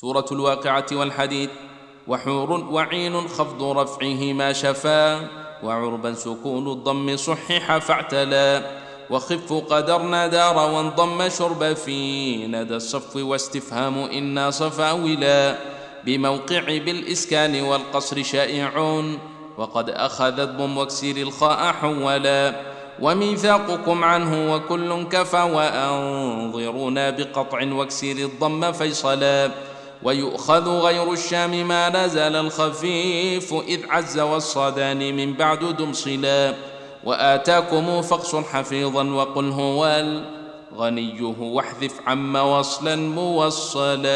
سورة الواقعة والحديد وحور وعين خفض رفعه ما شفا وعربا سكون الضم صحح فاعتلى وخف قدرنا دار وانضم شرب في ندى الصف واستفهام إنا صفاولا بموقع بالإسكان والقصر شائعون وقد أخذت ضم واكسر الخاء حولا وميثاقكم عنه وكل كفى وأنظرونا بقطع واكسر الضم فيصلا ويؤخذ غير الشام ما نزل الخفيف إذ عز والصدان من بعد دمصلا وآتاكم فقص حفيظا وقل هو الغنيه واحذف عم وصلا موصلا.